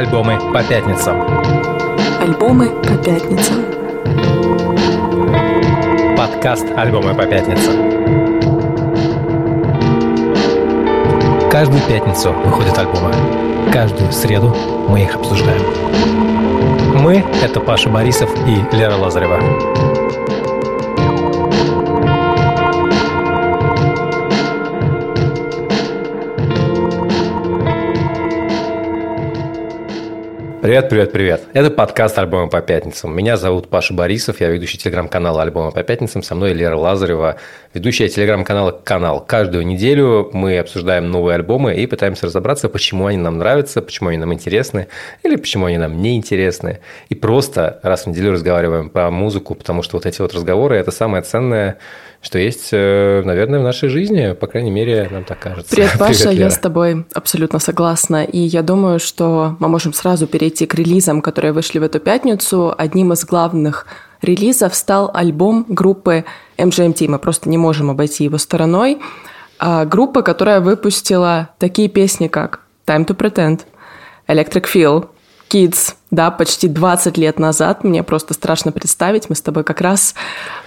Альбомы по пятницам. Альбомы по пятницам. Подкаст «Альбомы по пятницам». Каждую пятницу выходят альбомы. Каждую среду мы их обсуждаем. Мы — это Паша Борисов и Лера Лазарева. Привет, привет, привет. Это подкаст «Альбомы по пятницам». Меня зовут Паша Борисов, я ведущий телеграм-канала «Альбомы по пятницам». Со мной Лера Лазарева, ведущая телеграм-канала «Канал». Каждую неделю мы обсуждаем новые альбомы и пытаемся разобраться, почему они нам нравятся, почему они нам интересны или почему они нам не интересны. И просто раз в неделю разговариваем про музыку, потому что вот эти вот разговоры – это самое ценное, что есть, э, наверное, в нашей жизни, по крайней мере, нам так кажется. Привет, Паша, Привет, я с тобой абсолютно согласна. И я думаю, что мы можем сразу перейти к релизам, которые вышли в эту пятницу. Одним из главных релизов стал альбом группы MGMT. Мы просто не можем обойти его стороной. А группа, которая выпустила такие песни, как Time to Pretend, Electric Feel, Kids, да, почти 20 лет назад. Мне просто страшно представить. Мы с тобой как раз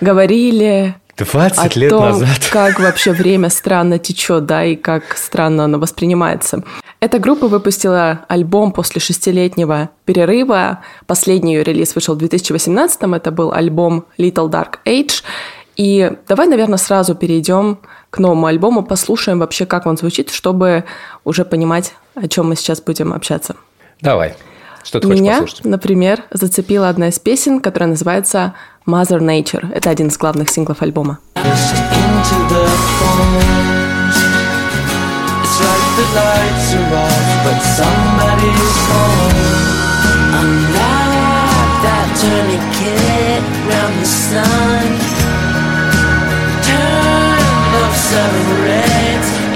говорили 20 о лет том, назад. как вообще время странно течет, да, и как странно оно воспринимается. Эта группа выпустила альбом после шестилетнего перерыва. Последний ее релиз вышел в 2018 это был альбом Little Dark Age. И давай, наверное, сразу перейдем к новому альбому, послушаем вообще, как он звучит, чтобы уже понимать, о чем мы сейчас будем общаться. Давай. Что ты Меня, хочешь послушать? например, зацепила одна из песен, которая называется Mother Nature. Это один из главных синглов альбома.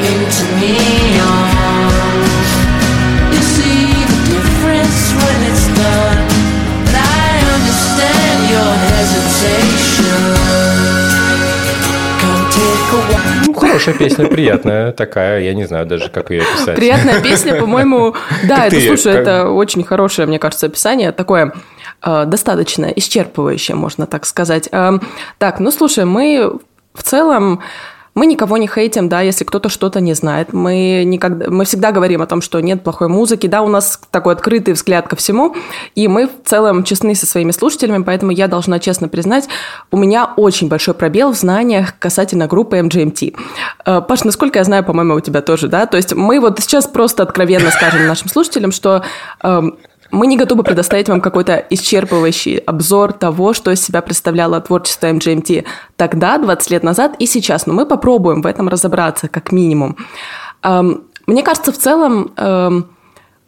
into neon. Ну, хорошая песня, приятная такая. Я не знаю даже, как ее описать. Приятная песня, по-моему, да, это, слушай, это очень хорошее, мне кажется, описание, такое э, достаточно исчерпывающее, можно так сказать. Эм, так, ну слушай, мы в целом мы никого не хейтим, да, если кто-то что-то не знает. Мы, никогда, мы всегда говорим о том, что нет плохой музыки, да, у нас такой открытый взгляд ко всему, и мы в целом честны со своими слушателями, поэтому я должна честно признать, у меня очень большой пробел в знаниях касательно группы MGMT. Э, Паш, насколько я знаю, по-моему, у тебя тоже, да? То есть мы вот сейчас просто откровенно скажем нашим слушателям, что эм, мы не готовы предоставить вам какой-то исчерпывающий обзор того, что из себя представляло творчество MGMT тогда, 20 лет назад и сейчас. Но мы попробуем в этом разобраться, как минимум. Эм, Мне кажется, в целом эм,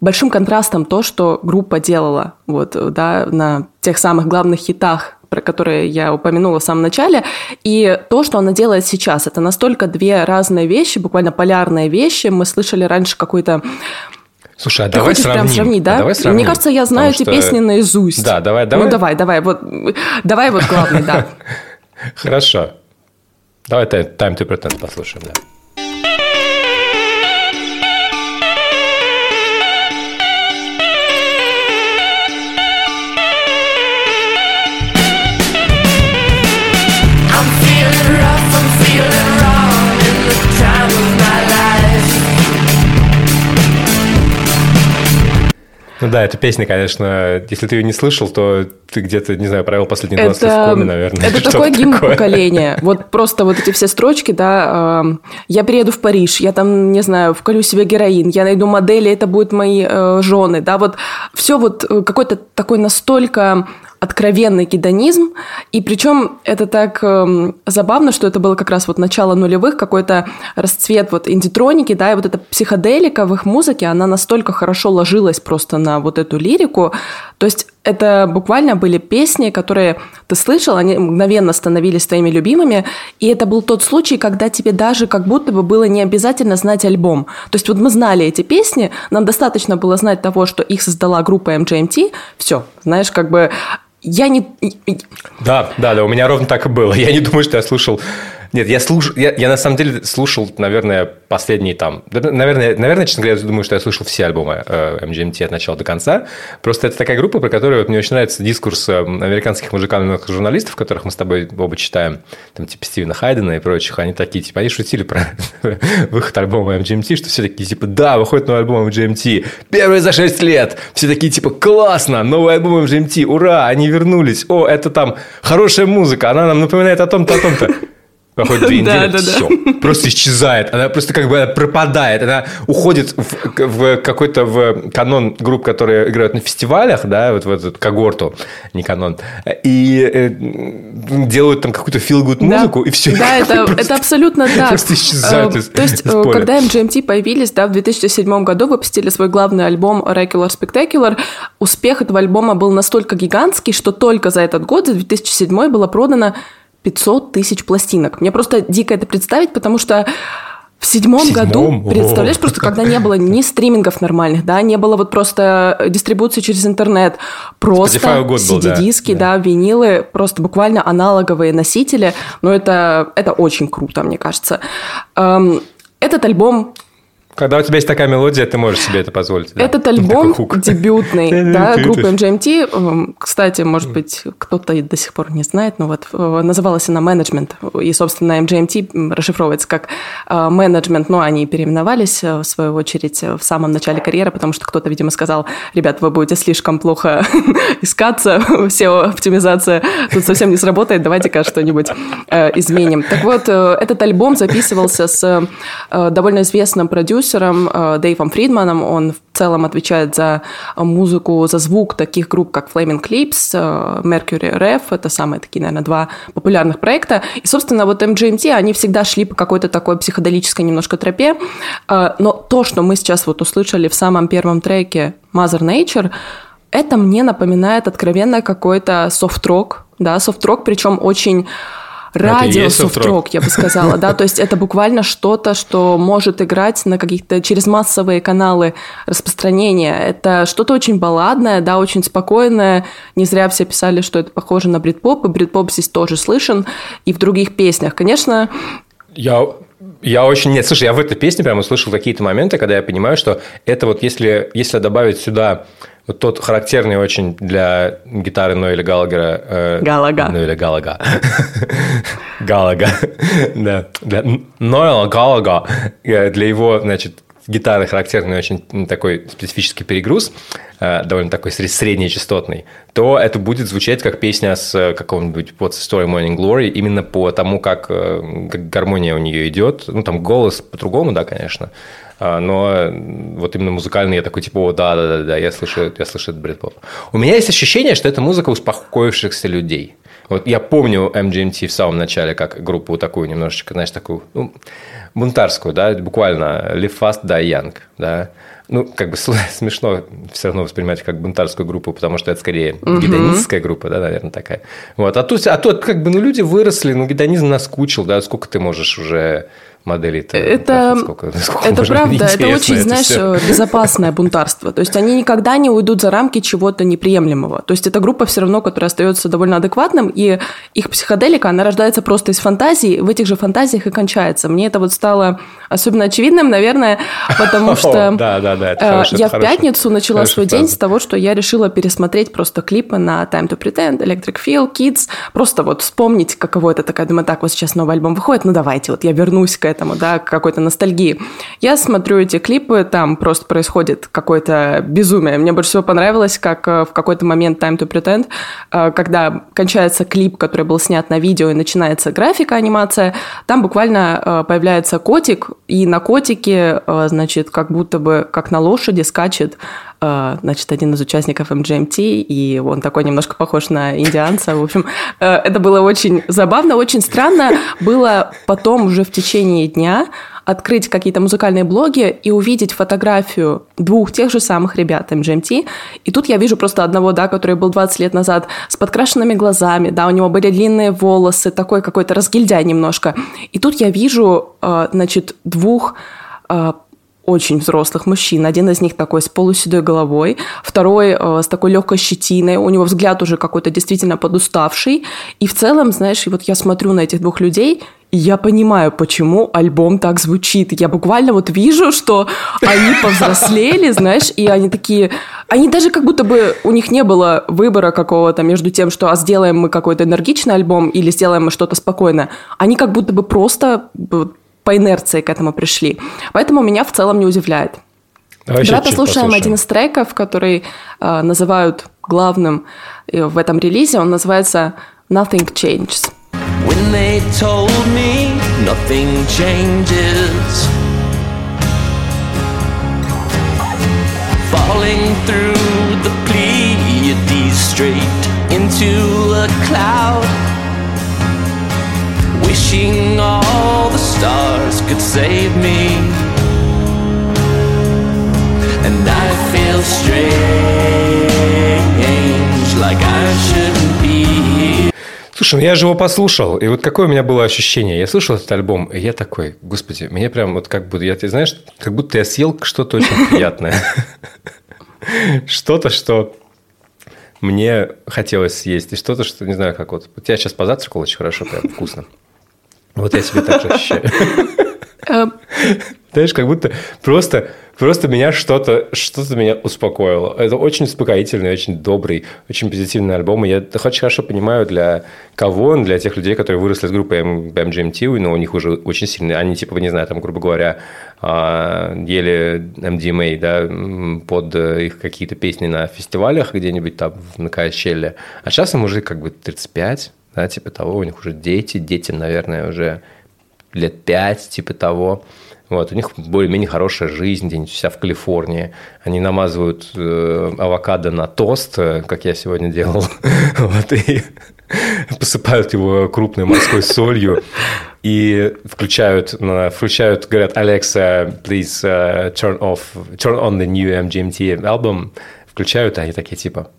большим контрастом то, что группа делала вот, да, на тех самых главных хитах, про которые я упомянула в самом начале, и то, что она делает сейчас. Это настолько две разные вещи, буквально полярные вещи. Мы слышали раньше какой-то Слушай, а ты давай хочешь прям сравним. сравнить, да? А давай сравним. Мне кажется, я знаю Потому эти что- песни наизусть. Да, давай, давай. Ну давай, давай, вот, давай вот главный, да. Хорошо. Давай Time to Pretend послушаем, да. Ну да, эта песня, конечно, если ты ее не слышал, то ты где-то, не знаю, провел последние 20 лет в коме, наверное. это такой гимн такое. поколения. Вот просто вот эти все строчки, да, эм, я приеду в Париж, я там, не знаю, вколю себе героин, я найду модели, это будут мои э, жены, да, вот все вот э, какой-то такой настолько откровенный гедонизм, и причем это так эм, забавно, что это было как раз вот начало нулевых, какой-то расцвет вот индитроники, да, и вот эта психоделика в их музыке, она настолько хорошо ложилась просто на вот эту лирику, то есть это буквально были песни, которые ты слышал, они мгновенно становились твоими любимыми, и это был тот случай, когда тебе даже как будто бы было не обязательно знать альбом. То есть вот мы знали эти песни, нам достаточно было знать того, что их создала группа MGMT, все, знаешь, как бы я не... Да, да, да, у меня ровно так и было. Я не думаю, что я слушал Нет, я слушал, я, я на самом деле слушал, наверное, последние там, наверное, наверное, честно говоря, я думаю, что я слушал все альбомы э, MGMT от начала до конца. Просто это такая группа, про которую вот мне очень нравится дискурс э, американских музыкальных журналистов, которых мы с тобой оба читаем, там типа Стивена Хайдена и прочих. Они такие, типа, они шутили про выход альбома MGMT, что все такие, типа, да, выходит новый альбом MGMT, первый за 6 лет. Все такие, типа, классно, новый альбом MGMT, ура, они вернулись. О, это там хорошая музыка, она нам напоминает о том-то, о том-то. Проходит две недели, Да, да, да. все, просто исчезает. Она просто как бы пропадает. Она уходит в, в какой-то в канон групп, которые играют на фестивалях, да, вот в эту когорту, не канон, и э, делают там какую-то feel-good Да. музыку, и все. Да, это, это абсолютно так. просто исчезают Э, из- То есть, из э, поля. когда MGMT появились, да, в 2007 году выпустили свой главный альбом Regular Spectacular, успех этого альбома был настолько гигантский, что только за этот год, за 2007 было продано 500 тысяч пластинок. Мне просто дико это представить, потому что в седьмом, В седьмом? году, представляешь, просто когда не было ни стримингов нормальных, да, не было вот просто дистрибуции через интернет, просто. CD-диски, Да. да, винилы, просто буквально аналоговые носители, но это, это очень круто, мне кажется. Эм, Этот альбом Когда у тебя есть такая мелодия, ты можешь себе это позволить. да. Этот альбом дебютный, да, группы MGMT. эм, Кстати, может быть, кто-то до сих пор не знает, но вот э, называлась она «Менеджмент». И, собственно, MGMT расшифровывается как э, «менеджмент», но они переименовались, э, в свою очередь, э, в самом начале карьеры, потому что кто-то, видимо, сказал, ребят, вы будете слишком плохо искаться, SEO-оптимизация тут совсем не сработает, давайте-ка что-нибудь э, изменим. Так вот, э, этот альбом записывался с э, довольно известным продюсером э, Дэйвом Фридманом. Он в целом отвечает за музыку, за звук таких групп, как Flaming Clips, э, Mercury Rev. Это самые такие, наверное, два популярных проекта. И, собственно, вот MGMT, они всегда шли по какой-то такой психоделической немножко тропе. Э, Но то, что мы сейчас вот услышали в самом первом треке Mother Nature, это мне напоминает откровенно какой-то софт-рок, да, софт-рок, причем очень радио софт-рок, я бы сказала, да, то есть это буквально что-то, что может играть на каких-то через массовые каналы распространения. Это что-то очень балладное, да, очень спокойное. Не зря все писали, что это похоже на брит-поп, и брит-поп здесь тоже слышен, и в других песнях. Конечно, Я, я очень... Нет, слушай, я в этой песне прямо услышал какие-то моменты, когда я понимаю, что это вот если, если добавить сюда вот тот характерный очень для гитары Ноэля Галагера... э, Галага. Ноэля Галага. Галага. Да. Ноэла Галага. э, Для его, значит, гитары характерный очень такой специфический перегруз, э, довольно такой сре- среднечастотный, то это будет звучать как песня с э, какого-нибудь the Story Morning Glory, именно по тому, как, э, как гармония у нее идет. Ну, там голос по-другому, да, конечно, но вот именно музыкально я такой, типа, да-да-да, я слышу, я слышу этот брит-поп. У меня есть ощущение, что это музыка успокоившихся людей. Вот я помню MGMT в самом начале как группу такую немножечко, знаешь, такую, ну, бунтарскую, да, буквально fast, die young, да. Ну, как бы смешно все равно воспринимать как бунтарскую группу, потому что это скорее гедонистская группа, да, наверное, такая. Вот. А тут, а тут как бы, ну, люди выросли, ну, гедонизм наскучил, да, сколько ты можешь уже моделей-то? Это, сколько- сколько это правда, это очень, знаешь, всё. э, безопасное бунтарство. То есть они никогда не уйдут за рамки чего-то неприемлемого. То есть это группа все равно, которая остается довольно адекватным, и их психоделика, она рождается просто из фантазий, в этих же фантазиях и кончается. Мне это вот стало особенно очевидным, наверное, потому что это э, я это в пятницу начала свой день с того, что я решила пересмотреть просто клипы на Time to Pretend, Electric Feel, Kids, просто вот вспомнить, каково это такая, думаю, так, вот сейчас новый альбом выходит, ну давайте, вот я вернусь к этому, да, к какой-то ностальгии. Я смотрю эти клипы, там просто происходит какое-то безумие. Мне больше всего понравилось, как э, в какой-то момент Time to Pretend, э, когда кончается клип, который был снят на видео, и начинается графика, анимация, там буквально э, появляется котик, и на котике, значит, как будто бы, как на лошади скачет значит, один из участников MGMT, и он такой немножко похож на индианца. В общем, э, это было очень забавно, очень странно было потом уже в течение дня открыть какие-то музыкальные блоги и увидеть фотографию двух тех же самых ребят MGMT. И тут я вижу просто одного, да, который был 20 лет назад с подкрашенными глазами, да, у него были длинные волосы, такой какой-то разгильдяй немножко. И тут я вижу, э, значит, двух э, очень взрослых мужчин. Один из них такой с полуседой головой, второй э, с такой легкой щетиной, у него взгляд уже какой-то действительно подуставший. И в целом, знаешь, и вот я смотрю на этих двух людей, И я понимаю, почему альбом так звучит. Я буквально вот вижу, что они повзрослели, знаешь, и они такие... Они даже как будто бы... У них не было выбора какого-то между тем, что а сделаем мы какой-то энергичный альбом или сделаем мы что-то спокойное. Они как будто бы просто по инерции к этому пришли. Поэтому меня в целом не удивляет. Давай Давай послушаем послушаем. один из треков, который э, называют главным э, в этом релизе. Он называется Nothing Changes. When they told me nothing changes. Falling through the Pleiades straight into a cloud. Wishing all the stars could save me. And I feel strange, like I shouldn't be here. Слушай, ну я же его послушал, и вот какое у меня было ощущение. Я слушал этот альбом, и я такой, господи, мне прям вот как будто, я, ты знаешь, как будто я съел что-то очень приятное. Что-то, что мне хотелось съесть, и что-то, что, не знаю, как вот. Вот я сейчас позавтракал очень хорошо, прям вкусно. Вот я себе так же ощущаю. Э, Знаешь, как будто просто, просто меня что-то, что-то меня успокоило. Это очень успокоительный, очень добрый, очень позитивный альбом. И я очень хорошо понимаю, для кого он, для тех людей, которые выросли с группой MGMT, но у них уже очень сильные, они типа, не знаю, там, грубо говоря, а, ели MDMA, да, м, под э, их какие-то песни на фестивалях где-нибудь там на Кайщеле. А сейчас им уже как бы 35, да, типа того, у них уже дети, дети, наверное, уже лет пять, типа того. Вот, у них более-менее хорошая жизнь где-нибудь вся в Калифорнии. Они намазывают э, авокадо на тост, э, как я сегодня делал, вот, и посыпают его крупной морской солью и включают, включают, говорят, Alexa, please uh, turn off, turn on the new MGMT album. Включают, и они такие типа,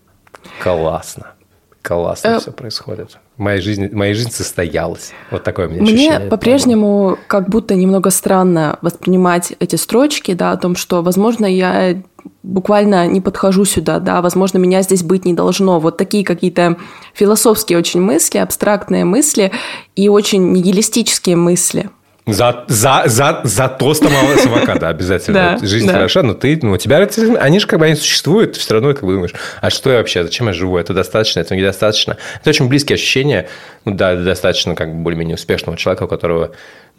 классно, классно Э, все происходит. Моя жизнь, моя жизнь состоялась. Вот такое Мне ощущение. по-прежнему как будто немного странно воспринимать эти строчки, да, о том, что, возможно, я буквально не подхожу сюда, да, возможно, меня здесь быть не должно. Вот такие какие-то философские очень мысли, абстрактные мысли и очень нигилистические мысли. За, за, за, за тостом с авокадо обязательно. Да, Жизнь да. хороша, но ты, ну, у тебя, они же как бы они существуют, все равно как бы думаешь, а что я вообще, зачем я живу, это достаточно, это недостаточно. Это очень близкие ощущения, ну да, достаточно как бы более-менее успешного человека, у которого...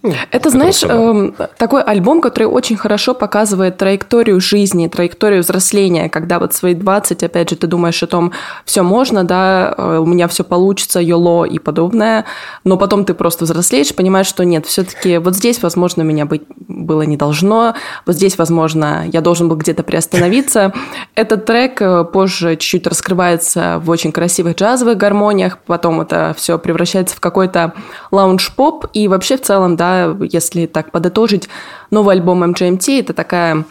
ну, Это, знаешь, эм, такой альбом, который очень хорошо показывает траекторию жизни, траекторию взросления, когда вот свои 20, опять же, ты думаешь о том, все можно, да, э, у меня все получится, йоло и подобное, но потом ты просто взрослеешь, понимаешь, что нет, все-таки вот здесь, возможно, меня быть было не должно, вот здесь, возможно, я должен был где-то приостановиться. Этот трек э, позже чуть-чуть раскрывается в очень красивых джазовых гармониях, потом это все превращается в какой-то лаунж-поп, и вообще в целом, да, если так подытожить, новый альбом MGMT – это такая,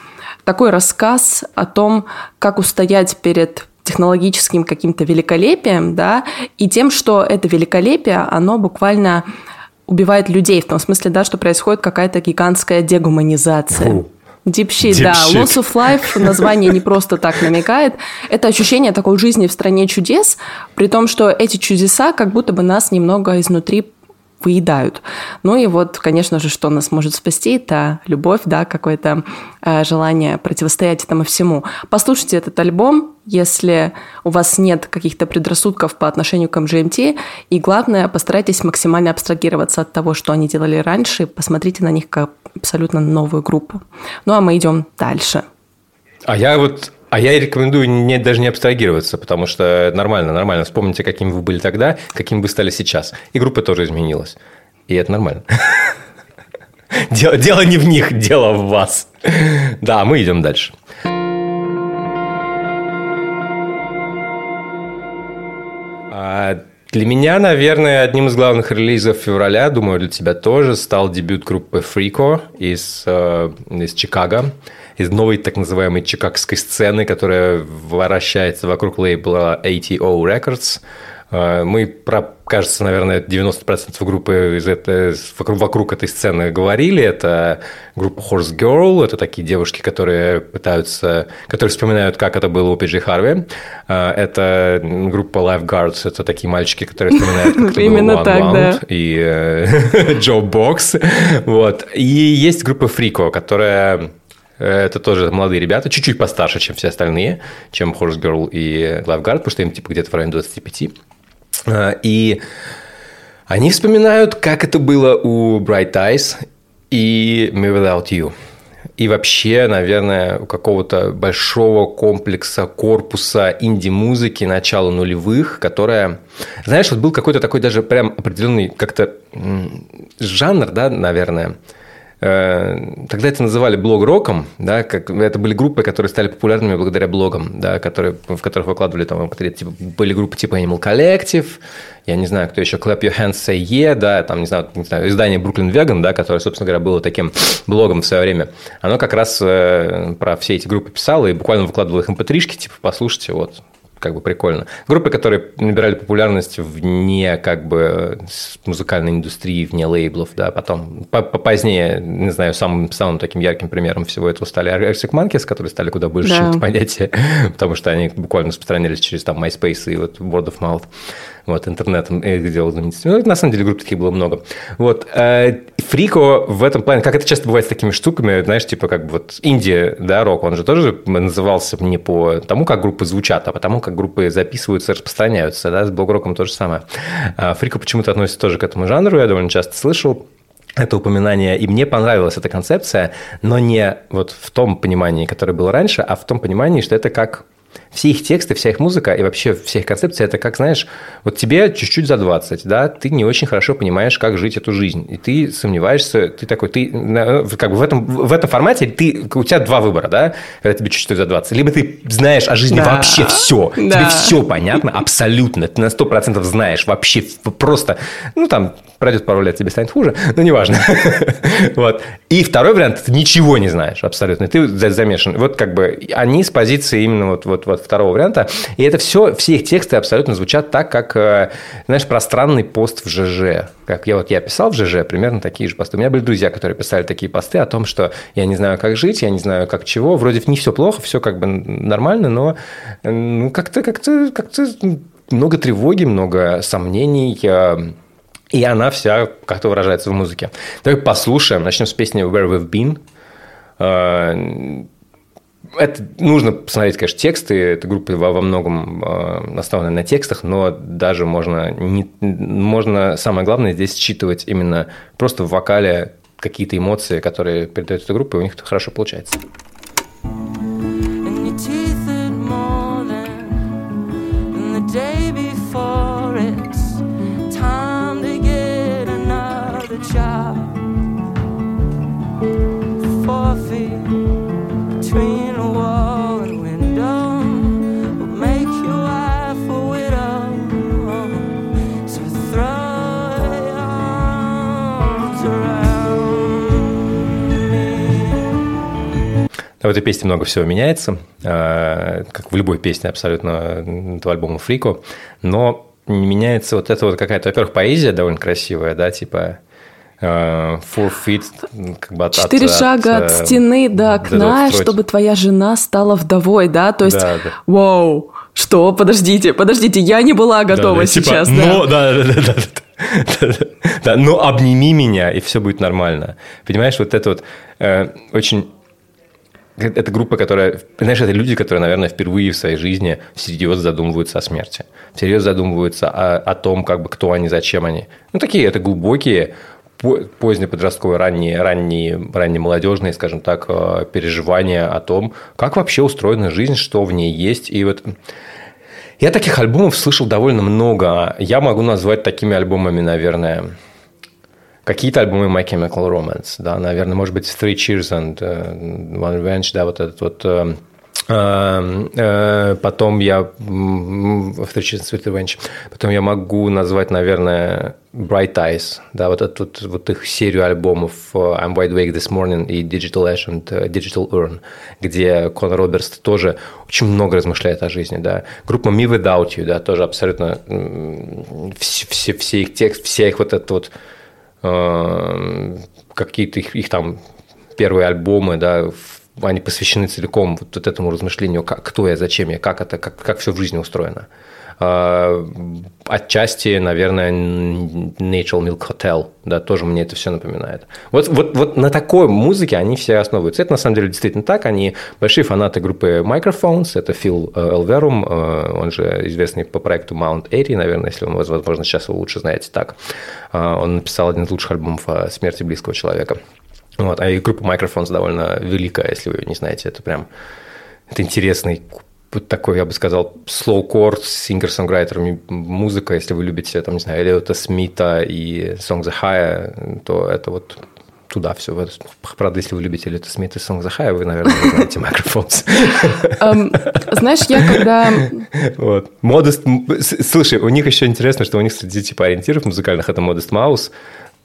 такой рассказ о том, как устоять перед технологическим каким-то великолепием, да, и тем, что это великолепие, оно буквально убивает людей, в том смысле, да, что происходит какая-то гигантская дегуманизация. Фу. Deep да. Loss of Life название не просто так намекает. Это ощущение такой жизни в стране чудес, при том, что эти чудеса как будто бы нас немного изнутри выедают. Ну и вот, конечно же, что нас может спасти, это любовь, да, какое-то э, желание противостоять этому всему. Послушайте этот альбом, если у вас нет каких-то предрассудков по отношению к MGMT, и главное, постарайтесь максимально абстрагироваться от того, что они делали раньше, посмотрите на них как абсолютно новую группу. Ну а мы идем дальше. А я вот... А я рекомендую не, даже не абстрагироваться, потому что нормально, нормально. Вспомните, какими вы были тогда, какими вы стали сейчас. И группа тоже изменилась. И это нормально. Дело, дело не в них, дело в вас. Да, мы идем дальше. А Для меня, наверное, одним из главных релизов февраля, думаю, для тебя тоже, стал дебют группы Freako из, э, из Чикаго, из новой так называемой чикагской сцены, которая вращается вокруг лейбла ATO Records. Э, Мы про, кажется, наверное, 90% группы из этой, вокруг, вокруг этой сцены говорили. Это группа Horse Girl, это такие девушки, которые пытаются, которые вспоминают, как это было у Пиджи Харви. Э, Это группа Lifeguards, это такие мальчики, которые вспоминают, как это было Именно у One так, да. и э, Джо Бокс. Вот. И есть группа Фрико, которая э, это тоже молодые ребята, чуть-чуть постарше, чем все остальные, чем Horse Girl и Lifeguard, потому что им типа где-то в районе 25. Э, И они вспоминают, как это было у Bright Eyes и Me Without You. И вообще, наверное, у какого-то большого комплекса, корпуса инди-музыки начала нулевых, которая... Знаешь, вот был какой-то такой даже прям определенный как-то жанр, да, наверное, Тогда это называли блог-роком, да, как, это были группы, которые стали популярными благодаря блогам, да, которые, в которых выкладывали там, типа, были группы типа Animal Collective, я не знаю, кто еще, Clap Your Hands Say Yeah, да, там, не знаю, не знаю издание Brooklyn Vegan, да, которое, собственно говоря, было таким блогом в свое время, оно как раз э, про все эти группы писало и буквально выкладывало их mp3 типа, послушайте, вот, как бы прикольно. Группы, которые набирали популярность вне как бы музыкальной индустрии, вне лейблов, да, потом по- по- позднее, не знаю, самым, самым таким ярким примером всего этого стали Arctic Monkeys, которые стали куда больше, Да. чем это понятие, потому что они буквально распространялись через там MySpace и вот Word of Mouth. Вот, интернетом их делал знаменитостью. Ну, на самом деле, групп таких было много. Вот. э, Фрико в этом плане, как это часто бывает с такими штуками, знаешь, типа как бы вот Индия, да, рок, он же тоже назывался не по тому, как группы звучат, а по тому, как группы записываются, распространяются, да, с блог-роком то же самое. А Фрико почему-то относится тоже к этому жанру, я довольно часто слышал это упоминание, и мне понравилась эта концепция, но не вот в том понимании, которое было раньше, а в том понимании, что это как все их тексты, вся их музыка и вообще вся их концепция, это как, знаешь, вот тебе чуть-чуть за 20, да, ты не очень хорошо понимаешь, как жить эту жизнь, и ты сомневаешься, ты такой, ты как бы в этом, в этом формате ты, у тебя два выбора, да, когда тебе чуть-чуть за 20, либо ты знаешь о жизни Да. вообще все, Да. тебе все понятно, абсолютно, ты на 100% знаешь вообще просто, ну, там, пройдет пару лет, тебе станет хуже, но неважно. Вот. И второй вариант, ты ничего не знаешь абсолютно, ты за- замешан. Вот как бы они с позиции именно вот, вот, вот второго варианта, и это все, все их тексты абсолютно звучат так, как, э, знаешь, пространный пост в ЖЖ. Как я вот я писал в ЖЖ примерно такие же посты. У меня были друзья, которые писали такие посты о том, что я не знаю, как жить, я не знаю, как чего. Вроде не все плохо, все как бы нормально, но э, ну, как-то, как-то, как-то много тревоги, много сомнений, э, и она вся как-то выражается в музыке. Давай послушаем. Начнем с песни Where We've Been. Это нужно посмотреть, конечно, тексты. Эта группа во, многом э, основана на текстах, но даже можно, не, можно, самое главное здесь считывать именно просто в вокале какие-то эмоции, которые передает эта группа, и у них это хорошо получается. В этой песне много всего меняется, э, как в любой песне абсолютно этого альбома Фрико, но меняется вот это вот какая-то, во-первых, поэзия довольно красивая, да, типа э, four feet, как бы от... от- Четыре шага от э, стены до окна, строить. чтобы твоя жена стала вдовой, да? То есть, Да, да. вау, что? Подождите, подождите, я не была готова Да, да, типа, сейчас, но, да. да, да, да, да, да, да, да, но обними меня, и все будет нормально. Понимаешь, вот это вот э, очень... Это группа, которая... Знаешь, это люди, которые, наверное, впервые в своей жизни всерьез задумываются о смерти. Всерьез задумываются о, о том, как бы, кто они, зачем они. Ну, такие это глубокие, по- позднеподростковые, ранние, ранние, раннемолодежные, скажем так, э, переживания о том, как вообще устроена жизнь, что в ней есть. И вот я таких альбомов слышал довольно много. Я могу назвать такими альбомами, наверное, какие-то альбомы My Chemical Romance, да, наверное, может быть, Three Cheers and э, One Revenge, да, вот этот вот э, э, Потом я After Sweet Revenge. Потом я могу назвать, наверное, Bright Eyes, да, вот эту вот, их серию альбомов I'm Wide Awake This Morning и Digital Ash and Digital Urn, где Конор Робертс тоже очень много размышляет о жизни, да. Группа Me Without You, да, тоже абсолютно все, все, все их текст, вся их вот это вот какие-то их, их там первые альбомы, да, они посвящены целиком вот, вот этому размышлению, как, кто я, зачем я, как это, как, как все в жизни устроено. А, Отчасти, наверное, Natural Milk Hotel, да, тоже мне это все напоминает. Вот, вот, вот на такой музыке они все основываются. Это на самом деле действительно так. Они большие фанаты группы Microphones. Это Фил э, Элверум, э, он же известный по проекту Mount Airy, наверное, если вы, возможно, сейчас его лучше знаете так. А, Он написал один из лучших альбомов о смерти близкого человека. Вот, а и группа Microphones довольно великая, если вы ее не знаете. Это прям это интересный такой, я бы сказал, слоукор с сингер-сонграйтерами музыка. Если вы любите, там, не знаю, Эллиота Смита и Song the High, то это вот туда все. Правда, если вы любите Эллиота Смита и Song the High, вы, наверное, знаете Microphones. Эм, Знаешь, я когда... Вот. Modest... Слушай, у них еще интересно, что у них среди типа ориентиров музыкальных это Modest Mouse,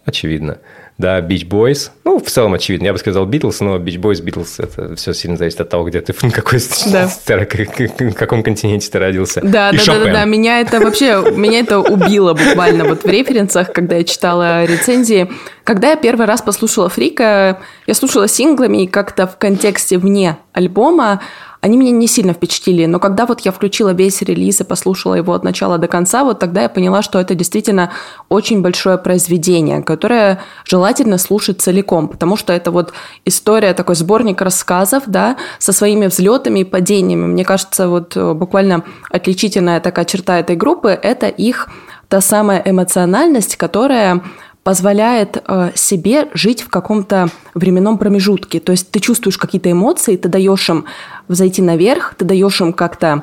очевидно. Да, Beach Boys. Ну, в целом очевидно. Я бы сказал Beatles, но Beach Boys, Beatles, это все сильно зависит от того, где ты, в какой, Да. в каком континенте ты родился. Да, И да, да, да, Шопен. да. Меня это вообще, меня это убило буквально вот в референсах, когда я читала рецензии. Когда я первый раз послушала Фрика, я слушала синглами и как-то в контексте вне альбома они меня не сильно впечатлили, но когда вот я включила весь релиз и послушала его от начала до конца, вот тогда я поняла, что это действительно очень большое произведение, которое желательно слушать целиком, потому что это вот история, такой сборник рассказов, да, со своими взлетами и падениями. Мне кажется, вот э, буквально отличительная такая черта этой группы – это их та самая эмоциональность, которая позволяет э, себе жить в каком-то временном промежутке. То есть ты чувствуешь какие-то эмоции, ты даешь им взойти наверх, ты даешь им как-то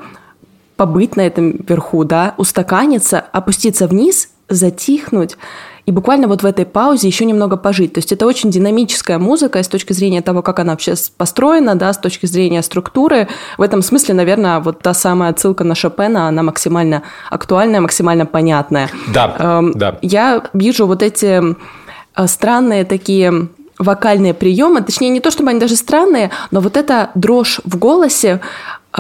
побыть на этом верху, да, устаканиться, опуститься вниз, затихнуть и буквально вот в этой паузе еще немного пожить. То есть это очень динамическая музыка с точки зрения того, как она вообще построена, да, с точки зрения структуры. В этом смысле, наверное, вот та самая отсылка на Шопена, она максимально актуальная, максимально понятная. Да, Эм, да. Я вижу вот эти э, странные такие вокальные приемы, точнее не то чтобы они даже странные, но вот эта дрожь в голосе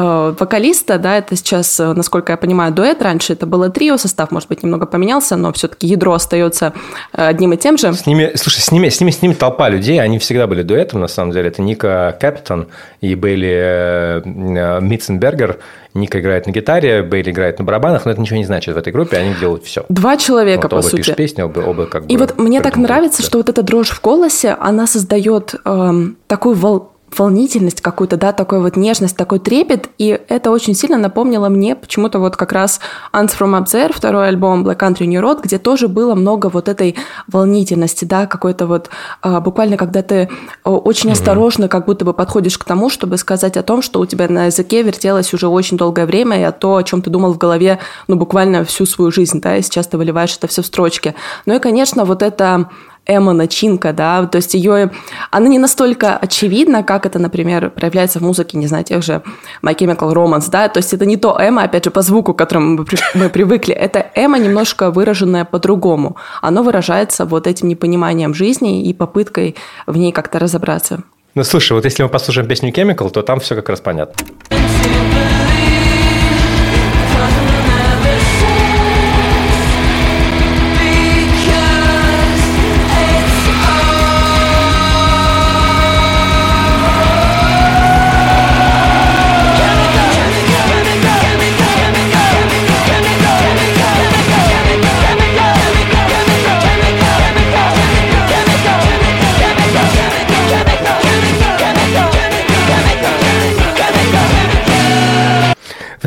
вокалиста, да, это сейчас, э, насколько я понимаю, дуэт, раньше это было трио, состав, может быть, немного поменялся, но все-таки ядро остается э, одним и тем же. С ними, слушай, с ними, с ними, с ними толпа людей, они всегда были дуэтом, на самом деле. Это Ника Кэптон и Бейли э, э, Митценбергер. Ника играет на гитаре, Бейли играет на барабанах, но это ничего не значит в этой группе, они делают все. Два человека, по оба сути. пишут песни, оба, оба как И бы... вот мне так нравится, да. что вот эта дрожь в голосе, она создает эм, такую вол- волнительность какую-то, да, такую вот нежность, такой трепет, и это очень сильно напомнило мне почему-то вот как раз Ants from Up There, второй альбом Black Country New Road, где тоже было много вот этой волнительности, да, какой-то вот а, буквально, когда ты очень осторожно как будто бы подходишь к тому, чтобы сказать о том, что у тебя на языке вертелось уже очень долгое время, и о том, о чем ты думал в голове, ну, буквально всю свою жизнь, да, и сейчас ты выливаешь это все в строчки. Ну и, конечно, вот это эмо-начинка, да, то есть ее, она не настолько очевидна, как это, например, проявляется в музыке, не знаю, тех же My Chemical Romance, да, то есть это не то эмо, опять же, по звуку, к которому мы, при- мы привыкли, это эмо немножко выраженное по-другому, оно выражается вот этим непониманием жизни и попыткой в ней как-то разобраться. Ну, слушай, вот если мы послушаем песню Chemical, то там все как раз понятно.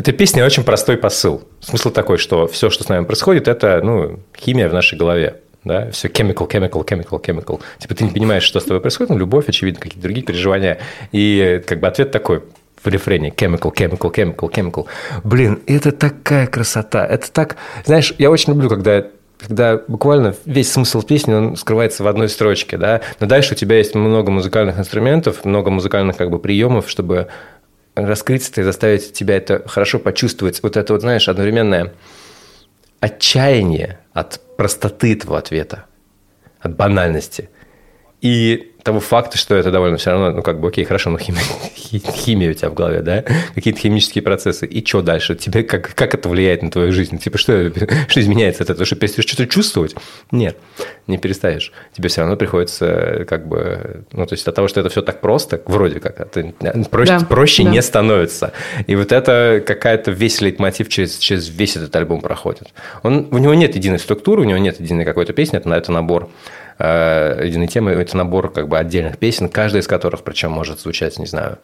Этой песне очень простой посыл. Смысл такой, что все, что с нами происходит, это ну, химия в нашей голове. Да? Все chemical, chemical, chemical, chemical. Типа ты не понимаешь, что с тобой происходит, ну, любовь, очевидно, какие-то другие переживания. И как бы ответ такой в рефрене chemical, chemical, chemical, chemical. Блин, это такая красота. Это так... Знаешь, я очень люблю, когда когда буквально весь смысл песни, он скрывается в одной строчке, да, но дальше у тебя есть много музыкальных инструментов, много музыкальных как бы приемов, чтобы раскрыться и заставить тебя это хорошо почувствовать. Вот это вот, знаешь, одновременное отчаяние от простоты твоего ответа, от банальности. И того факта, что это довольно все равно, ну, как бы, окей, хорошо, ну, химия, химия у тебя в голове, да, какие-то химические процессы, и что дальше? Тебе как, как это влияет на твою жизнь? Типа, что, что изменяется от этого? Что перестаешь что-то чувствовать? Нет, не перестаешь. Тебе все равно приходится, как бы, ну, то есть от того, что это все так просто, вроде как, это проще, да, проще да. не становится. И вот это какая-то весь лейтмотив через, через весь этот альбом проходит. Он, у него нет единой структуры, у него нет единой какой-то песни, это, это набор единой темы. Это набор как бы отдельных песен, каждая из которых причем может звучать, не знаю,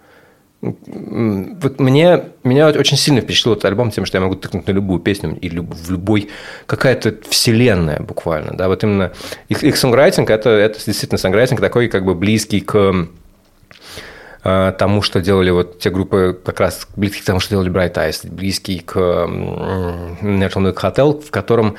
вот мне, меня очень сильно впечатлил этот альбом тем, что я могу тыкнуть на любую песню и в любой, какая-то вселенная буквально, да, вот именно их, их сонграйтинг, это, это действительно сонграйтинг такой как бы близкий к Э, тому, что делали вот те группы, как раз близкие к тому, что делали Bright Eyes, близкие к Neverland Hotel, в котором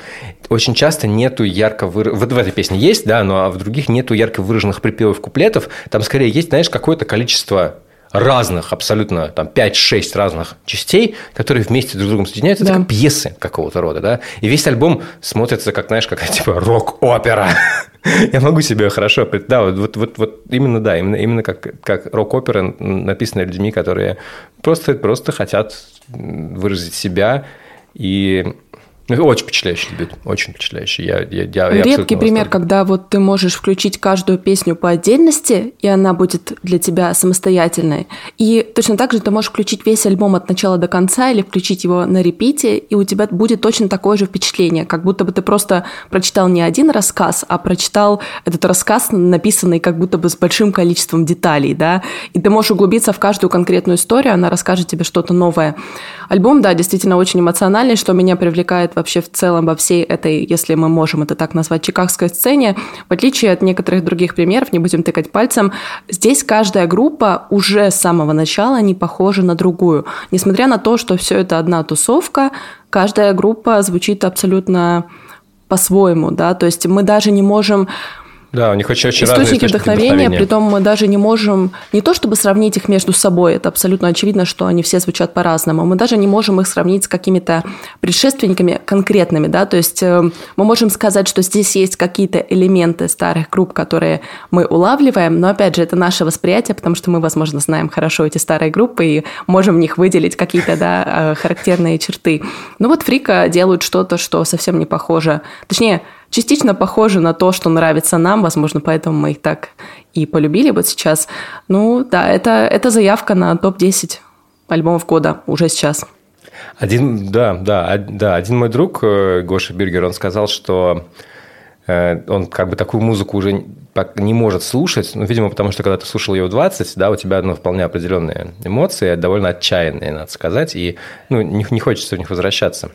очень часто нету ярко. Вот в этой песне есть, да, но а в других нету ярко выраженных припевов куплетов. Там скорее есть, знаешь, какое-то количество разных, абсолютно там 5-6 разных частей, которые вместе друг с другом соединяются. Да. Это как пьесы какого-то рода, да. И весь альбом смотрится как, знаешь, какая типа рок-опера. Я могу себе хорошо... Да, вот, вот, вот именно, да, именно, именно как, как рок-опера, написанная людьми, которые просто, просто хотят выразить себя и очень впечатляющий дебют, очень впечатляющий. Я, я, я, я Редкий пример, когда вот ты можешь включить каждую песню по отдельности, и она будет для тебя самостоятельной. И точно так же ты можешь включить весь альбом от начала до конца или включить его на репите, и у тебя будет точно такое же впечатление, как будто бы ты просто прочитал не один рассказ, а прочитал этот рассказ, написанный как будто бы с большим количеством деталей, да, и ты можешь углубиться в каждую конкретную историю, она расскажет тебе что-то новое. Альбом, да, действительно очень эмоциональный, что меня привлекает вообще в целом во всей этой, если мы можем это так назвать, чикагской сцене, в отличие от некоторых других примеров, не будем тыкать пальцем, здесь каждая группа уже с самого начала не похожа на другую. Несмотря на то, что все это одна тусовка, каждая группа звучит абсолютно по-своему, да, то есть мы даже не можем да, у них очень, очень источники разные источники вдохновения, вдохновения, притом мы даже не можем не то чтобы сравнить их между собой, это абсолютно очевидно, что они все звучат по-разному, мы даже не можем их сравнить с какими-то предшественниками конкретными, да, то есть э, мы можем сказать, что здесь есть какие-то элементы старых групп, которые мы улавливаем, но опять же это наше восприятие, потому что мы, возможно, знаем хорошо эти старые группы и можем в них выделить какие-то да, э, характерные черты. Ну вот Фрика делают что-то, что совсем не похоже, точнее частично похожи на то, что нравится нам, возможно, поэтому мы их так и полюбили вот сейчас. Ну да, это, это заявка на топ-10 альбомов года уже сейчас. Один, да, да, да, один мой друг, э, Гоша Биргер, он сказал, что он как бы такую музыку уже не может слушать, ну, видимо, потому что когда ты слушал ее в 20, да, у тебя ну, вполне определенные эмоции, довольно отчаянные, надо сказать, и ну, не, не хочется в них возвращаться.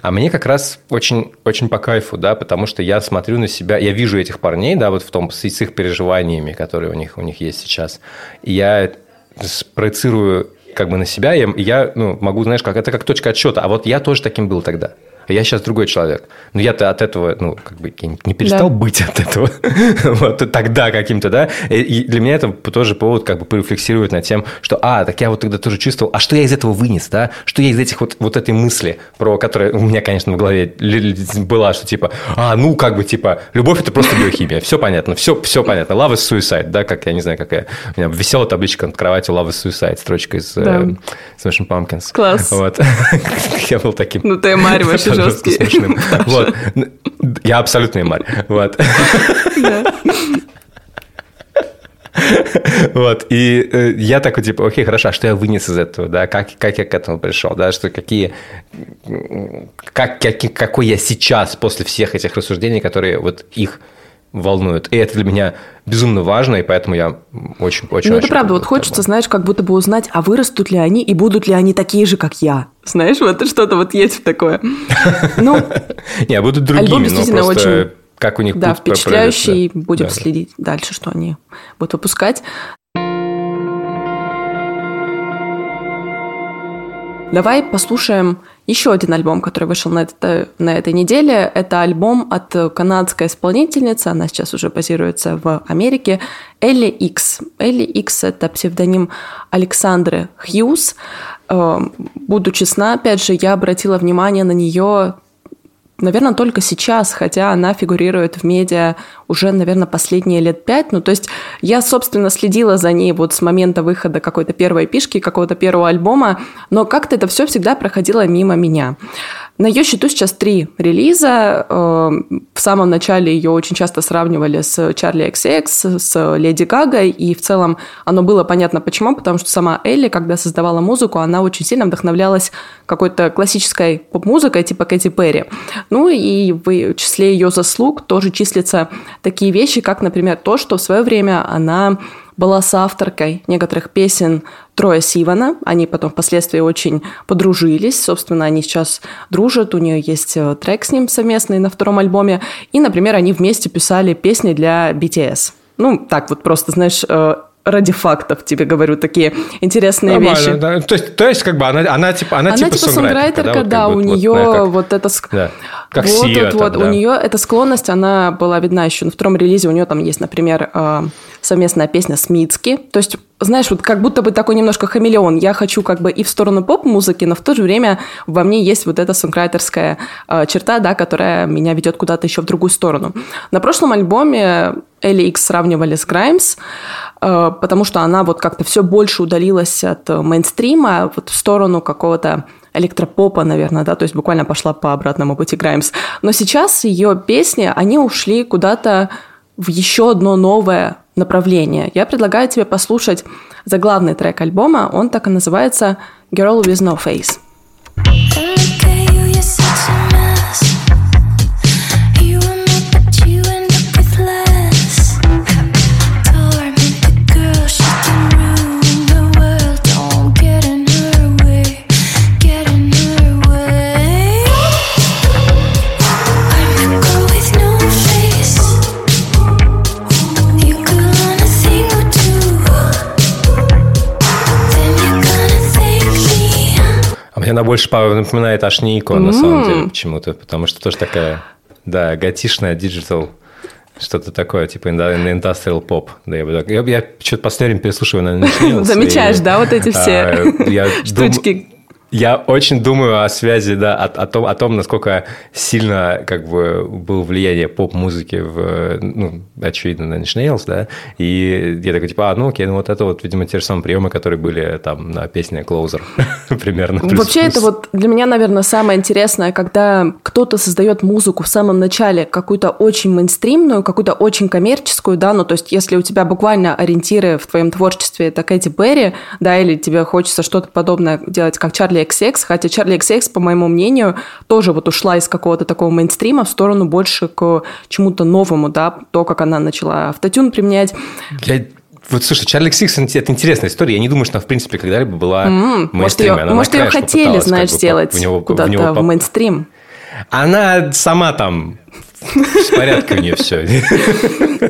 А мне как раз очень, очень по кайфу, да, потому что я смотрю на себя, я вижу этих парней, да, вот в том, с, их переживаниями, которые у них, у них есть сейчас, и я проецирую как бы на себя, и я ну, могу, знаешь, как это как точка отсчета, а вот я тоже таким был тогда я сейчас другой человек. Но я-то от этого, ну, как бы не перестал да. быть от этого. вот тогда каким-то, да. И для меня это тоже повод как бы порефлексировать над тем, что, а, так я вот тогда тоже чувствовал, а что я из этого вынес, да? Что я из этих вот, вот этой мысли, про которые у меня, конечно, в голове была, что типа, а, ну, как бы, типа, любовь – это просто биохимия. Все понятно, все, все понятно. Love is suicide, да, как, я не знаю, какая. У меня висела табличка над кроватью Love is suicide, строчка из да. э, Smashing Pumpkins. Класс. Вот. я был таким. Ну, ты Марь вообще жесткий. смешным. Вот. Я абсолютно Марь. Вот. Вот, и э, я такой, типа, окей, хорошо, а что я вынес из этого, да, как, как я к этому пришел, да, что какие, как, как, какой я сейчас после всех этих рассуждений, которые вот их волнуют. И это для меня безумно важно, и поэтому я очень очень Ну, это правда, вот хочется, знаешь, как будто бы узнать, а вырастут ли они, и будут ли они такие же, как я. Знаешь, вот что-то вот есть такое. Ну, не, а будут другими, но просто очень как у них да, впечатляющий, будем следить дальше, что они будут выпускать. Давай послушаем еще один альбом, который вышел на, это, на этой неделе. Это альбом от канадской исполнительницы, она сейчас уже базируется в Америке, Элли Икс. Элли Икс – это псевдоним Александры Хьюз. Э, буду честна, опять же, я обратила внимание на нее наверное, только сейчас, хотя она фигурирует в медиа уже, наверное, последние лет пять. Ну, то есть я, собственно, следила за ней вот с момента выхода какой-то первой пишки, какого-то первого альбома, но как-то это все всегда проходило мимо меня. На ее счету сейчас три релиза. Э, в самом начале ее очень часто сравнивали с Чарли XX, с Леди Гагой, и в целом оно было понятно почему, потому что сама Элли, когда создавала музыку, она очень сильно вдохновлялась какой-то классической поп-музыкой типа Кэти Перри. Ну и в числе ее заслуг тоже числятся такие вещи, как, например, то, что в свое время она была соавторкой некоторых песен Троя Сивана. Они потом впоследствии очень подружились. Собственно, они сейчас дружат. У нее есть э, трек с ним совместный на втором альбоме. И, например, они вместе писали песни для BTS. Ну, так вот просто, знаешь, э, ради фактов тебе говорю такие интересные Нормально, вещи. Да. То, есть, то есть, как бы, она, она типа, она, она типа, типа сонграйтерка, да, у нее вот, как, вот это... да, как вот, Сия вот, там, вот, да. у нее эта склонность, она была видна еще на втором релизе. У нее там есть, например, э, совместная песня с Мицки. То есть, знаешь, вот как будто бы такой немножко хамелеон. Я хочу как бы и в сторону поп-музыки, но в то же время во мне есть вот эта сонграйтерская э, черта, да, которая меня ведет куда-то еще в другую сторону. На прошлом альбоме Элли Икс сравнивали с Граймс, э, потому что она вот как-то все больше удалилась от мейнстрима вот в сторону какого-то электропопа, наверное, да, то есть буквально пошла по обратному пути Граймс. Но сейчас ее песни, они ушли куда-то в еще одно новое направление. Я предлагаю тебе послушать заглавный трек альбома, он так и называется «Girl with no face». Она больше по- напоминает Ashnikko, на самом деле, почему-то, потому что тоже такая, да, готишная, digital, что-то такое, типа индастриал поп. Да, я, бы так- я, я что-то последнее время переслушиваю на Nine Замечаешь, да, вот эти все А, дум- штучки? Я очень думаю о связи, да, о, о том, о том, насколько сильно как бы было влияние поп-музыки в, ну, очевидно, на Nine Nails, да, и я такой, типа, а, ну окей, ну вот это вот, видимо, те же самые приемы, которые были там на песне Closer, примерно. Вообще это вот для меня, наверное, самое интересное, когда кто-то создает музыку в самом начале какую-то очень мейнстримную, какую-то очень коммерческую, да, ну то есть если у тебя буквально ориентиры в твоем творчестве это Кэти Перри, да, или тебе хочется что-то подобное делать, как Чарли XX, хотя Чарли XX, по моему мнению, тоже вот ушла из какого-то такого мейнстрима в сторону больше к чему-то новому, да, то, как она начала автотюн применять. Я... Вот, слушай, Чарли Сикс – это интересная история. Я не думаю, что она, в принципе, когда-либо была М, Может, ее, Она может, ее хотели, знаешь, как бы, сделать в него- в куда-то него в мейнстрим. Она сама там в порядке у нее все.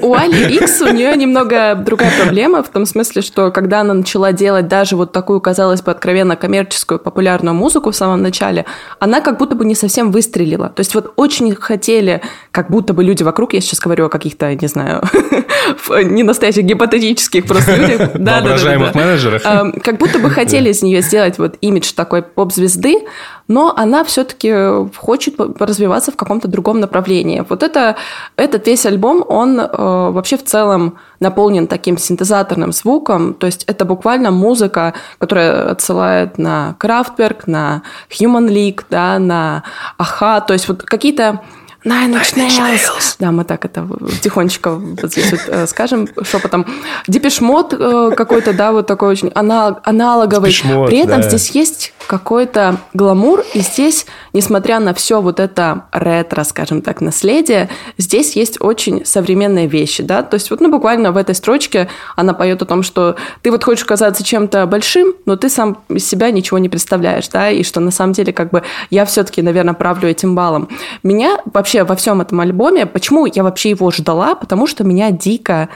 У Али Икс у нее немного другая проблема, в том смысле, что когда она начала делать даже вот такую, казалось бы, откровенно коммерческую популярную музыку в самом начале, она как будто бы не совсем выстрелила. То есть вот очень хотели, как будто бы люди вокруг, я сейчас говорю о каких-то, не знаю, не настоящих гипотетических просто людях. Воображаемых менеджерах. Эм, Как будто бы хотели из нее сделать вот имидж такой поп-звезды, но она все-таки хочет развиваться в каком-то другом направлении. Вот это, этот весь альбом, он э, вообще в целом наполнен таким синтезаторным звуком, то есть это буквально музыка, которая отсылает на Крафтверк, на Human League, да, на Аха, то есть вот какие-то Nine Inch Nails. Да, мы так это тихонечко вот здесь вот э, скажем шепотом. Дипешмот какой-то, да, вот такой очень ана- аналоговый. Mode, При этом да. здесь есть какой-то гламур, и здесь, несмотря на все вот это ретро, скажем так, наследие, здесь есть очень современные вещи, да, то есть вот, ну, буквально в этой строчке она поет о том, что ты вот хочешь казаться чем-то большим, но ты сам из себя ничего не представляешь, да, и что на самом деле как бы я все-таки, наверное, правлю этим баллом. Меня вообще во всем этом альбоме, почему я вообще его ждала, потому что меня дико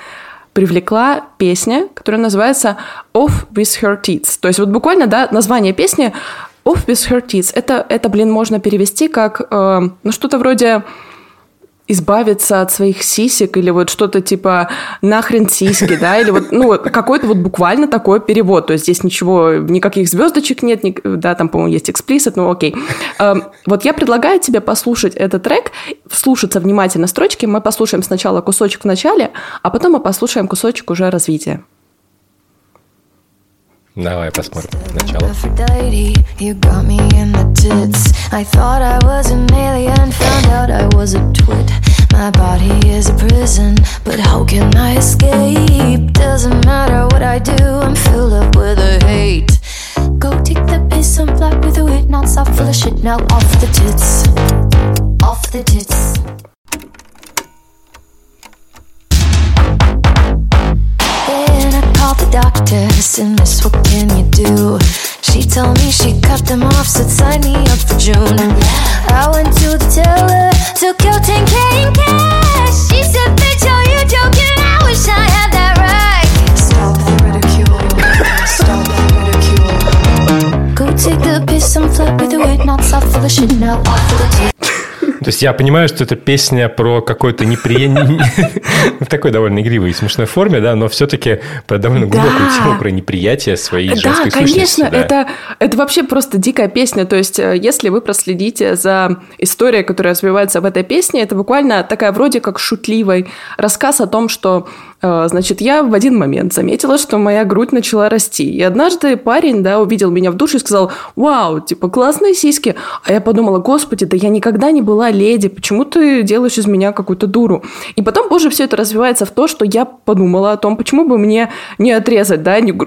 привлекла песня, которая называется Off with Her Tits. То есть вот буквально, да, название песни Off with her tits. Это, это, блин, можно перевести как, э, ну, что-то вроде избавиться от своих сисек или вот что-то типа нахрен сиськи, да, или вот, ну, какой-то вот буквально такой перевод, то есть здесь ничего, никаких звездочек нет, ни- да, там, по-моему, есть эксплисит, ну, окей. Эм, Вот я предлагаю тебе послушать этот трек, вслушаться внимательно строчки, мы послушаем сначала кусочек в начале, а потом мы послушаем кусочек уже развития. Давай посмотрим начало. Aphrodite, you got me in the tits. I thought I was an alien, found out I was a twit. My body is a prison, but how can I escape? Doesn't matter what I do, I'm filled up with a hate. Go take the piss, I'm black with a wit, not soft full of shit. Now off the tits, off the tits. The said, Miss, what can you do? She told me she cut them off, so sign me up for June. I went to the teller, took your 10K in cash. She said, bitch, are you joking? I wish I had that right. Stop the ridicule. Stop the ridicule. Go take the piss, I'm flat with the weight, not soft full of shit, now off for the. То есть я понимаю, что это песня про какое-то неприятие... В такой довольно игривой и смешной форме, да, но все-таки про довольно глубокую тему, про неприятие своей Да, женской конечно, сущности. да. это, это вообще просто дикая песня. То есть, э, если вы проследите за историей, которая развивается в этой песне, это буквально такая вроде как шутливый рассказ о том, что, значит, я в один момент заметила, что моя грудь начала расти. И однажды парень, да, увидел меня в душе и сказал, вау, типа, классные сиськи. А я подумала, господи, да я никогда не была леди, почему ты делаешь из меня какую-то дуру? И потом позже все это развивается в то, что я подумала о том, почему бы мне не отрезать, да, не,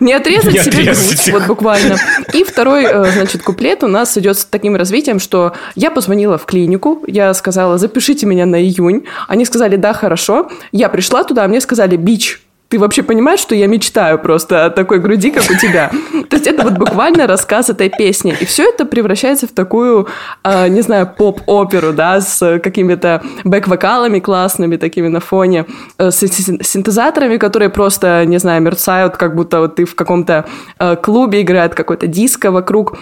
не отрезать Не себе отрезать грудь, вот буквально. И второй, э, значит, куплет у нас идет с таким развитием, что я позвонила в клинику, я сказала, запишите меня на июнь. Они сказали, да, хорошо. Я пришла туда, а мне сказали, бич, ты вообще понимаешь, что я мечтаю просто о такой груди, как у тебя? То есть это вот буквально рассказ этой песни. И все это превращается в такую, а, не знаю, поп-оперу, да, с какими-то бэк-вокалами классными такими на фоне, э, с син- синтезаторами, которые просто, не знаю, мерцают, как будто вот ты в каком-то э, клубе играет какой-то диско вокруг.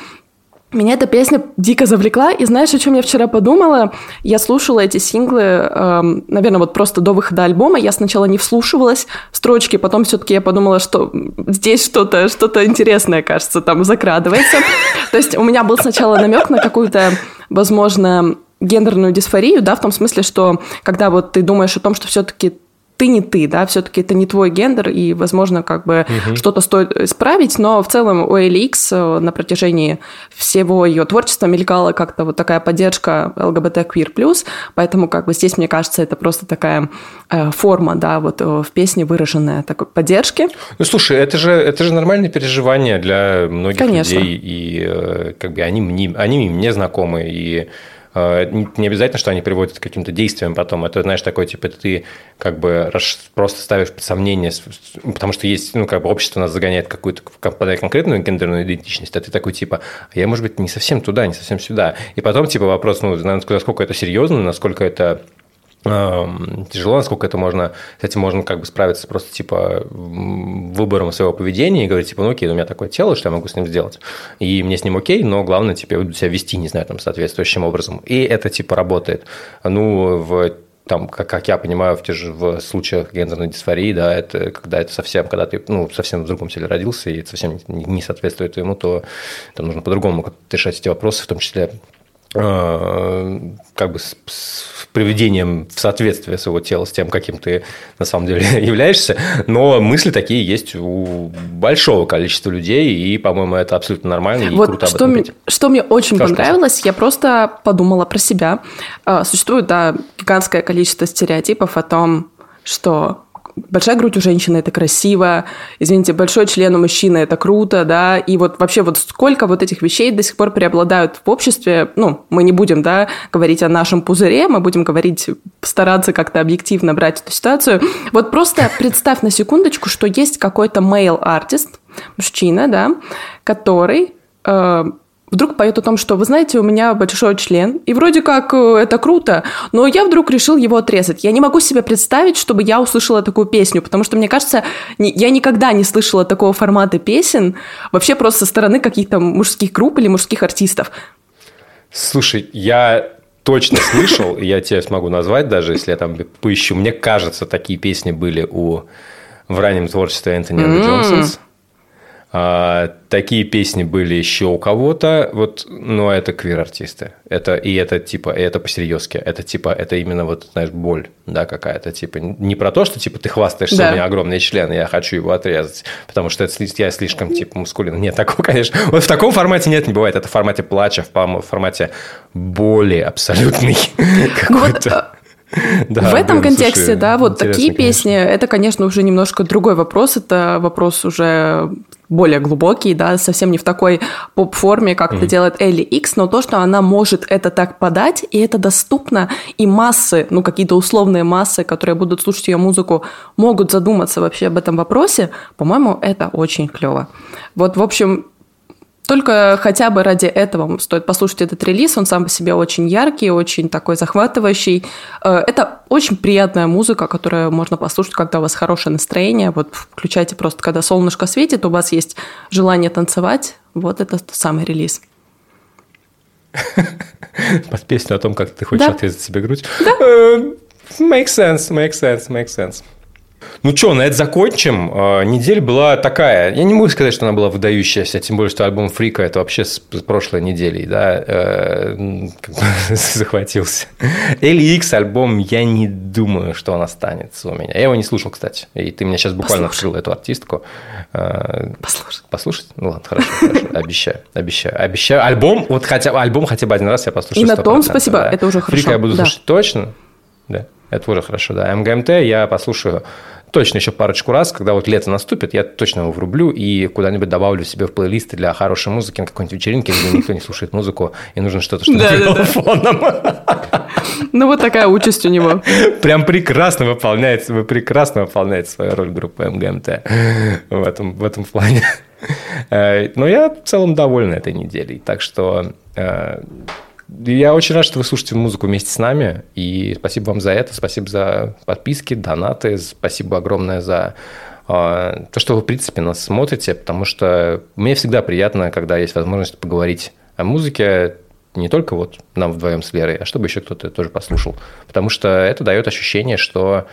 Меня эта песня дико завлекла, и знаешь, о чем я вчера подумала? Я слушала эти синглы, эм, наверное, вот просто до выхода альбома. Я сначала не вслушивалась в строчки, потом все-таки я подумала, что здесь что-то что интересное, кажется, там закрадывается. То есть у меня был сначала намек на какую-то, возможно, гендерную дисфорию, да, в том смысле, что когда вот ты думаешь о том, что все-таки ты не ты, да, все-таки это не твой гендер, и, возможно, как бы что-то стоит исправить, но в целом у LX на протяжении всего ее творчества мелькала как-то вот такая поддержка ЛГБТ квир+, поэтому как бы здесь, мне кажется, это просто такая э, форма, да, вот э, в песне выраженная такой поддержки. Ну, слушай, это же, это же нормальное переживание для многих Конечно. людей, и э, как бы они мне, они мне знакомы, и э, не не обязательно, что они приводят к каким-то действиям потом. Это, знаешь, такой, типа, ты как бы просто ставишь под сомнение, потому что есть, ну, как бы общество нас загоняет какую-то конкретную гендерную идентичность, а ты такой, типа, «А я, может быть, не совсем туда, не совсем сюда. И потом, типа, вопрос, ну, насколько это серьезно, насколько это тяжело, насколько это можно, с этим можно как бы справиться просто типа выбором своего поведения и говорить, типа, ну окей, у меня такое тело, что я могу с ним сделать. И мне с ним окей, но главное, типа, я буду себя вести, не знаю, там, соответствующим образом. И это, типа, работает. Ну, в там, как, как я понимаю, в, те же, в случаях гендерной дисфории, да, это когда это совсем, когда ты, ну, совсем в другом теле родился, и это совсем не, не соответствует ему, то там нужно по-другому решать эти вопросы, в том числе как бы с, с приведением в соответствие своего тела с тем, каким ты на самом деле являешься. Но мысли такие есть у большого количества людей, и, по-моему, это абсолютно нормально и вот круто об что, этом мне, что мне очень Скажи, понравилось, я просто подумала про себя. А, Существует, да, гигантское количество стереотипов о том, что большая грудь у женщины – это красиво, извините, большой член у мужчины – это круто, да, и вот вообще вот сколько вот этих вещей до сих пор преобладают в обществе, ну, мы не будем, да, говорить о нашем пузыре, мы будем говорить, стараться как-то объективно брать эту ситуацию. Вот просто представь на секундочку, что есть какой-то male артист, мужчина, да, который э, вдруг поет о том, что, вы знаете, у меня большой член, и вроде как э, это круто, но я вдруг решил его отрезать. Я не могу себе представить, чтобы я услышала такую песню, потому что, мне кажется, я никогда не слышала такого формата песен, вообще просто со стороны каких-то мужских групп или мужских артистов. Слушай, я точно слышал, я тебе смогу назвать даже, если я там поищу. Мне кажется, такие песни были у в раннем творчестве Энтони М. Джонсонс. А, такие песни были еще у кого-то, вот, но это квир-артисты. Это, и это типа, и это посерьезки. Это типа, это именно вот, знаешь, боль, да, какая-то. Типа, не про то, что типа ты хвастаешься, Да. у меня огромный член, я хочу его отрезать, потому что это, я слишком типа мускулин. Нет, такого, конечно. Вот в таком формате нет, не бывает. Это в формате плача, в формате боли абсолютной. Вот. Да, в этом блин, контексте, слушай, да, вот такие конечно. песни, это, конечно, уже немножко другой вопрос. Это вопрос уже более глубокий, да, совсем не в такой поп-форме, как это делает Элли Икс, но то, что она может это так подать, и это доступно, и массы, ну, какие-то условные массы, которые будут слушать ее музыку, могут задуматься вообще об этом вопросе, по-моему, это очень клево. Вот, в общем, только хотя бы ради этого стоит послушать этот релиз. Он сам по себе очень яркий, очень такой захватывающий. Э, Это очень приятная музыка, которую можно послушать, когда у вас хорошее настроение. Вот включайте просто, когда солнышко светит, у вас есть желание танцевать. Вот это тот самый релиз. Под песню о том, как ты хочешь Да. отрезать себе грудь. Э, Make sense, make sense, make sense. Ну что, на это закончим. Э, Неделя была такая. Я не могу сказать, что она была выдающаяся, тем более, что альбом Фрика это вообще с прошлой недели, да, э, как бы захватился. Икс альбом, я не думаю, что он останется у меня. Я его не слушал, кстати. И ты меня сейчас буквально Послушай. открыл эту артистку. Э, Послушай. Послушать? Ну ладно, хорошо, хорошо. Обещаю, обещаю, обещаю. Альбом, вот хотя альбом хотя бы один раз я послушаю. И на том 100%, спасибо, да. это уже Фрика хорошо, я буду да. слушать точно. Да, это уже хорошо, да. МГМТ я послушаю точно еще парочку раз, когда вот лето наступит, я точно его врублю и куда-нибудь добавлю себе в плейлисты для хорошей музыки на какой-нибудь вечеринке, где никто не слушает музыку, и нужно что-то, что было фоном. Ну, вот такая участь у него. Прям прекрасно выполняете, вы прекрасно выполняете свою роль группы МГМТ в этом, в этом плане. Э, Но я в целом доволен этой неделей. Так что э, я очень рад, что вы слушаете музыку вместе с нами. И спасибо вам за это. Спасибо за подписки, донаты. Спасибо огромное за э, то, что вы, в принципе, нас смотрите. Потому что мне всегда приятно, когда есть возможность поговорить о музыке, не только вот нам вдвоем с Лерой, а чтобы еще кто-то тоже послушал. Потому что это дает ощущение, что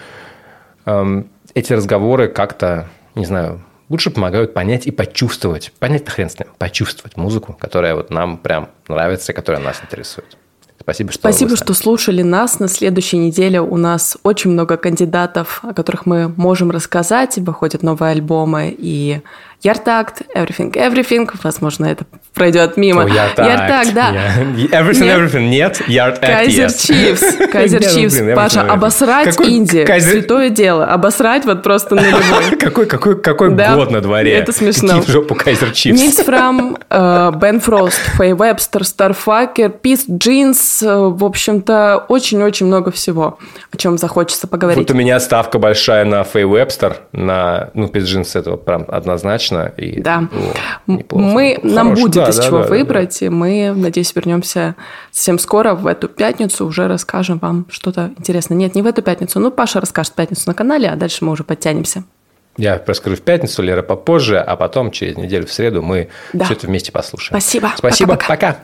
эм, эти разговоры как-то, не знаю, лучше помогают понять и почувствовать, понять-то хрен с ним, почувствовать музыку, которая вот нам прям нравится, которая нас интересует. Спасибо, что Спасибо, что слушали нас. На следующей неделе у нас очень много кандидатов, о которых мы можем рассказать. Выходят новые альбомы и Яртакт, Everything Everything. Возможно, это пройдет мимо. Яртакт, да. Я- Everything, Нет. everything, нет. Act, Кайзер yes. Чифс. Кайзер ну, блин, Паша, обосрать Какой Инди. Кайзер- Святое дело. Обосрать вот просто на любой. Какой, какой, какой Да, год на дворе? это смешно. Какие в жопу Кайзер Чифс? Нильс Фрам, э, Бен Фрост, Фэй Вебстер, Starfucker, Pissed Jeans. э, В общем-то, очень-очень много всего, о чем захочется поговорить. Вот у меня ставка большая на Фэй Вебстер, на, ну, Pissed Jeans этого прям однозначно. И, Да. о, неплохо. Мы, нам Хороший, будет да, из да, чего да, да, выбрать, и мы, надеюсь, вернемся совсем скоро в эту пятницу, уже расскажем вам что-то интересное. Нет, не в эту пятницу, ну, Паша расскажет пятницу на канале, а дальше мы уже подтянемся. Я расскажу в пятницу, Лера попозже, а потом через неделю в среду мы Да. все это вместе послушаем. Спасибо. Спасибо. Пока-пока. Пока.